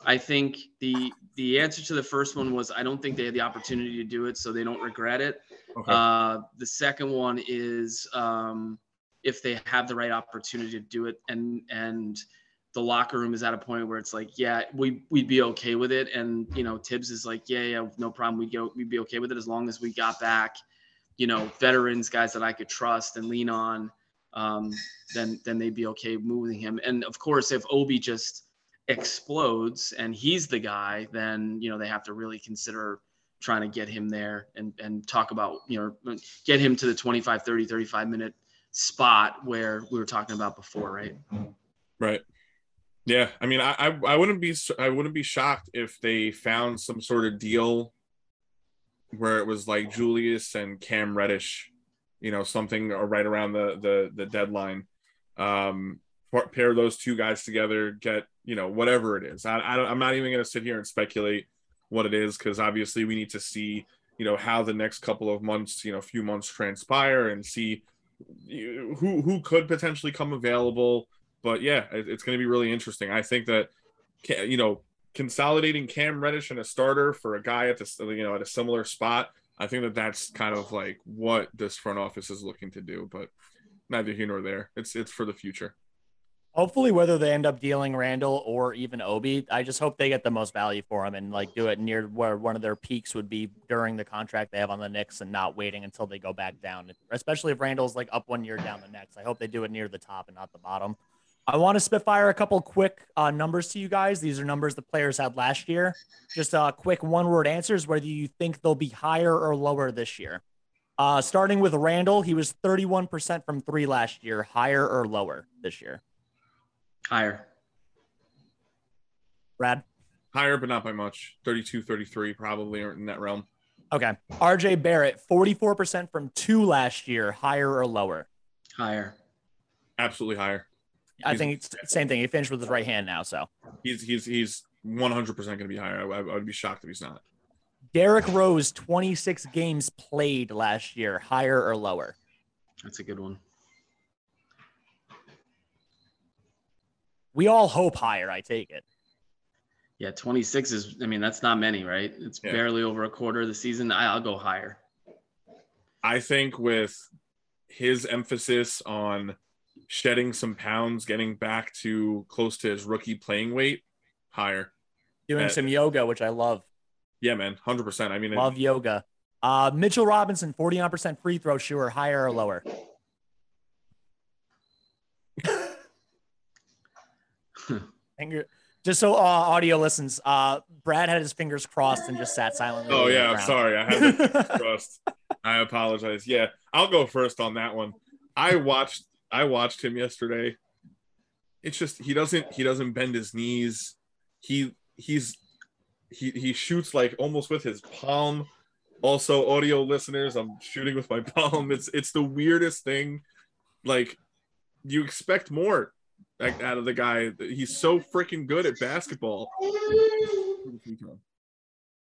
I think the the answer to the first one was I don't think they had the opportunity to do it, so they don't regret it. Okay. Uh, the second one is um, if they have the right opportunity to do it, and and the locker room is at a point where it's like, yeah, we we'd be okay with it, and you know Thibs is like, yeah, yeah, no problem, we'd go, we'd be okay with it as long as we got back, you know, veterans, guys that I could trust and lean on. Um, then then they'd be okay moving him. And of course, if Obi just explodes and he's the guy, then you know they have to really consider trying to get him there and and talk about you know get him to the 25 30 35 minute spot where we were talking about before right right yeah i mean I, I i wouldn't be i wouldn't be shocked if they found some sort of deal where it was like julius and cam reddish you know something right around the the the deadline. Um pair those two guys together get you know whatever it is. I, I i'm not even going to sit here and speculate what it is because obviously we need to see you know how the next couple of months you know few months transpire and see who who could potentially come available but yeah it's going to be really interesting i think that you know consolidating cam reddish and a starter for a guy at this you know at a similar spot i think that that's kind of like what this front office is looking to do but neither here nor there it's it's for the future Hopefully, whether they end up dealing Randle or even Obi, I just hope they get the most value for him and like do it near where one of their peaks would be during the contract they have on the Knicks and not waiting until they go back down. Especially if Randle's like up one year down the next. I hope they do it near the top and not the bottom. I want to spitfire a couple quick uh, numbers to you guys. These are numbers the players had last year. Just uh, quick one word answers whether you think they'll be higher or lower this year. Uh, starting with Randle, he was 31% from three last year, higher or lower this year. Higher. Brad? Higher, but not by much. 32, 33, probably in that realm. Okay. RJ Barrett, 44% from two last year, higher or lower? Higher. Absolutely higher. I he's, think it's the same thing. He finished with his right hand now, so he's he's he's 100 percent going to be higher. I, I, would be shocked if he's not. Derrick Rose, 26 games played last year, higher or lower? That's a good one. We all hope higher. I take it. Yeah, 26 is. I mean, that's not many, right? It's yeah. barely over a quarter of the season. I, I'll go higher. I think with his emphasis on shedding some pounds, getting back to close to his rookie playing weight, higher. Doing At, some yoga, which I love. Yeah, man, hundred percent. I mean, love it, yoga. Uh, Mitchell Robinson, forty nine percent free throw shooter, higher or lower? Finger, just so uh, audio listens, uh, Brad had his fingers crossed and just sat silently. Oh yeah, I'm sorry. I had crossed. I apologize. Yeah, I'll go first on that one. I watched I watched him yesterday. It's just he doesn't he doesn't bend his knees. He he's he he shoots like almost with his palm. Also, audio listeners, I'm shooting with my palm. It's it's the weirdest thing. Like you expect more out of the guy. He's so freaking good at basketball.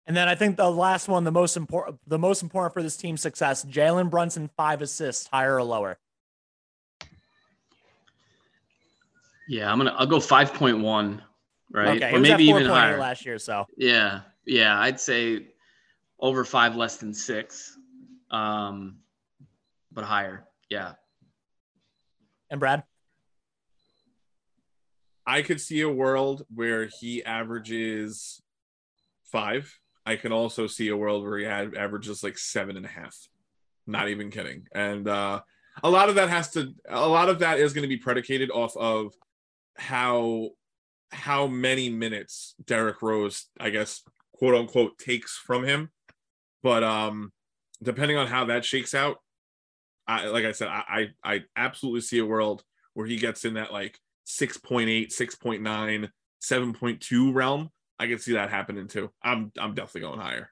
And then I think the last one, the most important, the most important for this team's success, Jalen Brunson, five assists, higher or lower. Yeah, I'm gonna. I'll go five point one, right? Okay, or maybe even higher last year. So yeah, yeah, I'd say over five, less than six, um, but higher. Yeah. And Brad. I could see a world where he averages five. I can also see a world where he averages like seven and a half. Not even kidding. And uh, a lot of that has to, a lot of that is going to be predicated off of how how many minutes Derrick Rose, I guess, quote unquote, takes from him. But um, depending on how that shakes out, I like I said, I I, I absolutely see a world where he gets in that like 6.8, 6.9, 7.2 realm. I can see that happening too. I'm I'm definitely going higher.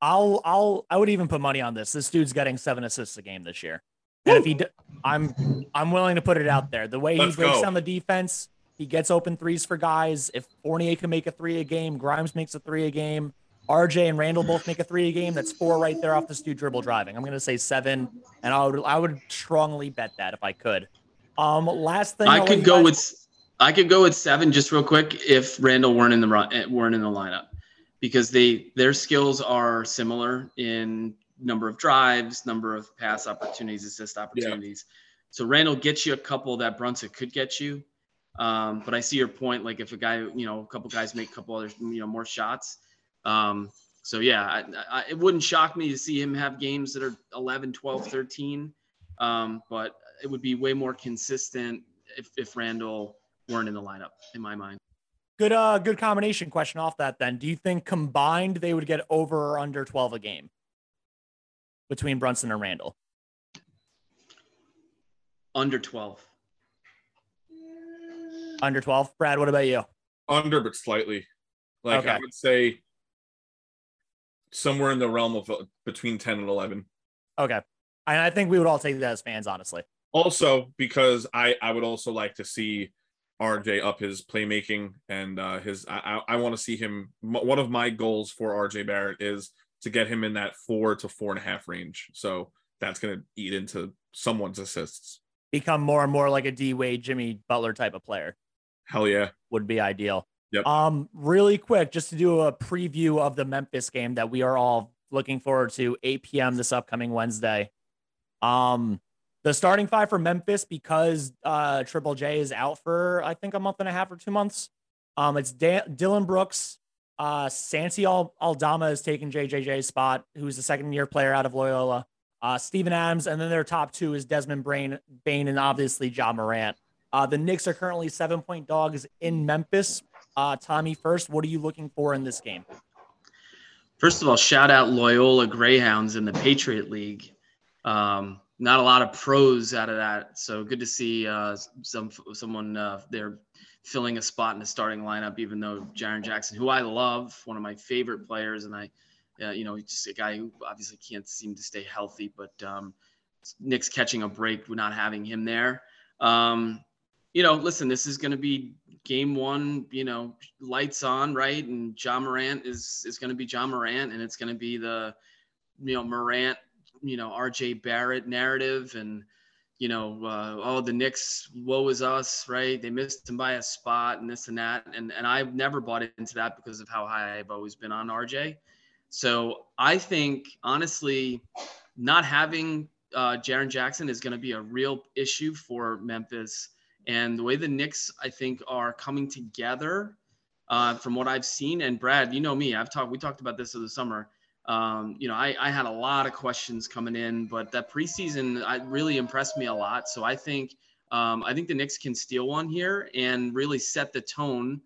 I'll I'll I would even put money on this. This dude's getting seven assists a game this year. And if he, d- I'm I'm willing to put it out there. The way he Let's breaks go. down the defense, he gets open threes for guys. If Fournier can make a three a game, Grimes makes a three a game. RJ and Randle both make a three a game. That's four right there off this dude dribble driving. I'm gonna say seven, and I would I would strongly bet that if I could. Um, last thing I could go with I could go with seven just real quick if Randle weren't in the run eh, weren't in the lineup because they their skills are similar in number of drives, number of pass opportunities, assist opportunities. Yeah. So Randle gets you a couple that Brunson could get you. Um, but I see your point. Like if a guy, you know, a couple guys make a couple other, you know, more shots. Um, so yeah, I, I, it wouldn't shock me to see him have games that are 11, 12, 13. Um, but it would be way more consistent if, if Randle weren't in the lineup, in my mind. good uh good combination question off that then. Do you think combined they would get over or under 12 a game between Brunson and Randle? Under 12. Under 12. Brad, what about you? Under, but slightly. Like Okay. I would say somewhere in the realm of uh, between 10 and 11. Okay. And I think we would all take that as fans, honestly. Also, because I I would also like to see RJ up his playmaking and uh his I I, want to see him. One of my goals for RJ Barrett is to get him in that four to four and a half range. So that's gonna eat into someone's assists. Become more and more like a D Wade, Jimmy Butler type of player. Hell yeah. would be ideal. Yep. Um, really quick, just to do a preview of the Memphis game that we are all looking forward to, 8 p.m. this upcoming Wednesday. Um, the starting five for Memphis because uh Triple J is out for I think a month and a half or two months. Um, it's Dillon Brooks, uh, Santi Al- Aldama is taking JJJ's spot, who's the second year player out of Loyola. Uh, Steven Adams, and then their top two is Desmond Brain, Bane, and obviously Ja Morant. Uh, the Knicks are currently seven point dogs in Memphis. Uh, Tommy, first, what are you looking for in this game? First of all, shout out Loyola Greyhounds in the Patriot League. Um, not a lot of pros out of that, so good to see uh, some someone uh, there filling a spot in the starting lineup. Even though Jaren Jackson, who I love, one of my favorite players, and I, uh, you know, just a guy who obviously can't seem to stay healthy. But um, Knick's catching a break not having him there. Um, you know, listen, this is going to be game one, you know, lights on, right? And Ja Morant is is going to be Ja Morant, and it's going to be the, you know, Morant, you know, RJ Barrett narrative, and you know, uh, oh, the Knicks, woe is us, right? They missed him by a spot, and this and that, and and I've never bought into that because of how high I've always been on RJ. So I think honestly, not having uh, Jaren Jackson is going to be a real issue for Memphis. And the way the Knicks, I think, are coming together, uh, from what I've seen, and Brad, you know me, I've talked, we talked about this in the summer. Um, you know, I, I had a lot of questions coming in, but that preseason I really impressed me a lot. So I think, um, I think the Knicks can steal one here and really set the tone.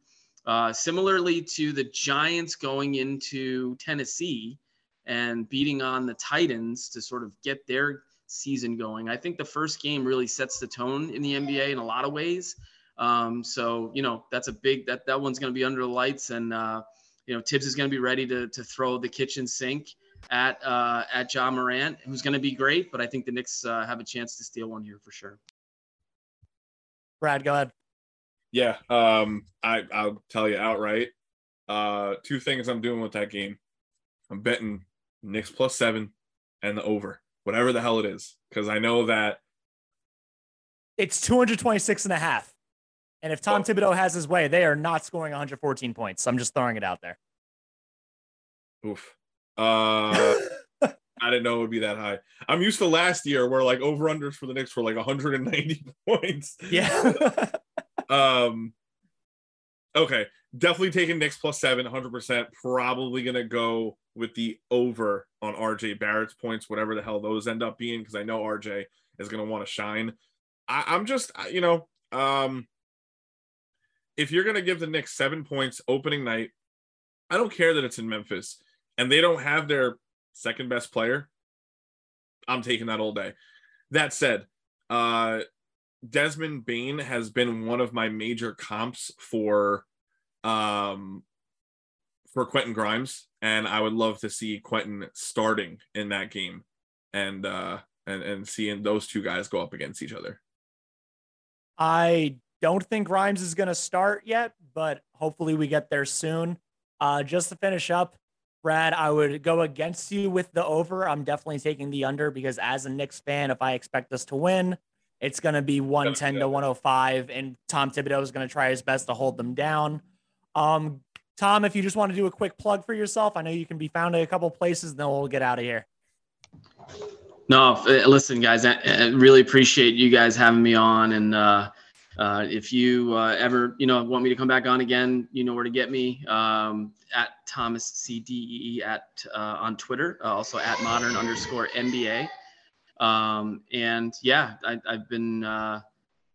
Uh, similarly to the Giants going into Tennessee and beating on the Titans to sort of get their season going. I think the first game really sets the tone in the NBA in a lot of ways. Um, so you know that's a big that that one's going to be under the lights, and uh, you know Thibs is going to be ready to to throw the kitchen sink at uh, at Ja Morant, who's going to be great. But I think the Knicks uh, have a chance to steal one here for sure. Brad, go ahead. Yeah. Um, I I'll tell you outright. Uh, two things I'm doing with that game. I'm betting Knicks plus seven and the over, whatever the hell it is, because I know that It's 226 and a half. And if Tom Thibodeau has his way, they are not scoring 114 points. I'm just throwing it out there. oof. Uh, I didn't know it would be that high. I'm used to last year where like over unders for the Knicks were like 190 points. Yeah. Um. Okay, definitely taking Knicks plus seven, 100%. Probably gonna go with the over on RJ Barrett's points, whatever the hell those end up being, because I know RJ is gonna want to shine. I, I'm just, you know, um, if you're gonna give the Knicks seven points opening night, I don't care that it's in Memphis and they don't have their second best player. I'm taking that all day. That said, uh, Desmond Bane has been one of my major comps for um for Quentin Grimes and I would love to see Quentin starting in that game and uh and and seeing those two guys go up against each other. I don't think Grimes is going to start yet, but hopefully we get there soon. Uh, just to finish up, Brad, I would go against you with the over. I'm definitely taking the under because as a Knicks fan, if I expect us to win, it's going to be 110 to 105, and Tom Thibodeau is going to try his best to hold them down. Um, Tom, if you just want to do a quick plug for yourself, I know you can be found at a couple places, and then we'll get out of here. No, uh, listen, guys, I, really appreciate you guys having me on. And uh, uh, if you uh, ever, you know, want me to come back on again, you know where to get me um, at Thomas C D E at uh, on Twitter, uh, also at modern underscore NBA. Um, and yeah, I, I've been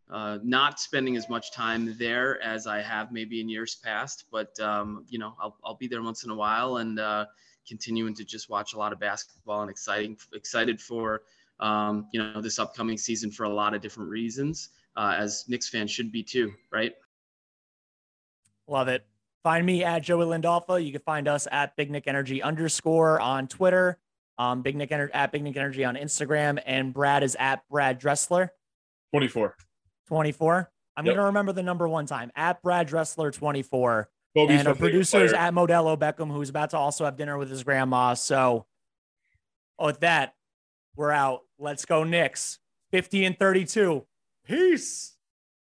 uh, not spending as much time there as I have maybe in years past. But um, you know, I'll, I'll be there once in a while and uh, continuing to just watch a lot of basketball and exciting excited for um, you know this upcoming season for a lot of different reasons. Uh, as Knicks fans should be too, right? Love it. Find me at Joey Lindolfa. You can find us at Big Knick Energy underscore on Twitter, um, Big Nick Ener- at Big Knick Energy on Instagram, and Brad is at Brad Dressler. 24. 24. I'm Yep. going to remember the number one time at Brad Dressler 24. Bogey's and our producers player. at Modelo Beckham, who's about to also have dinner with his grandma. So, with that, we're out. Let's go, Knicks. 50 and 32. Peace.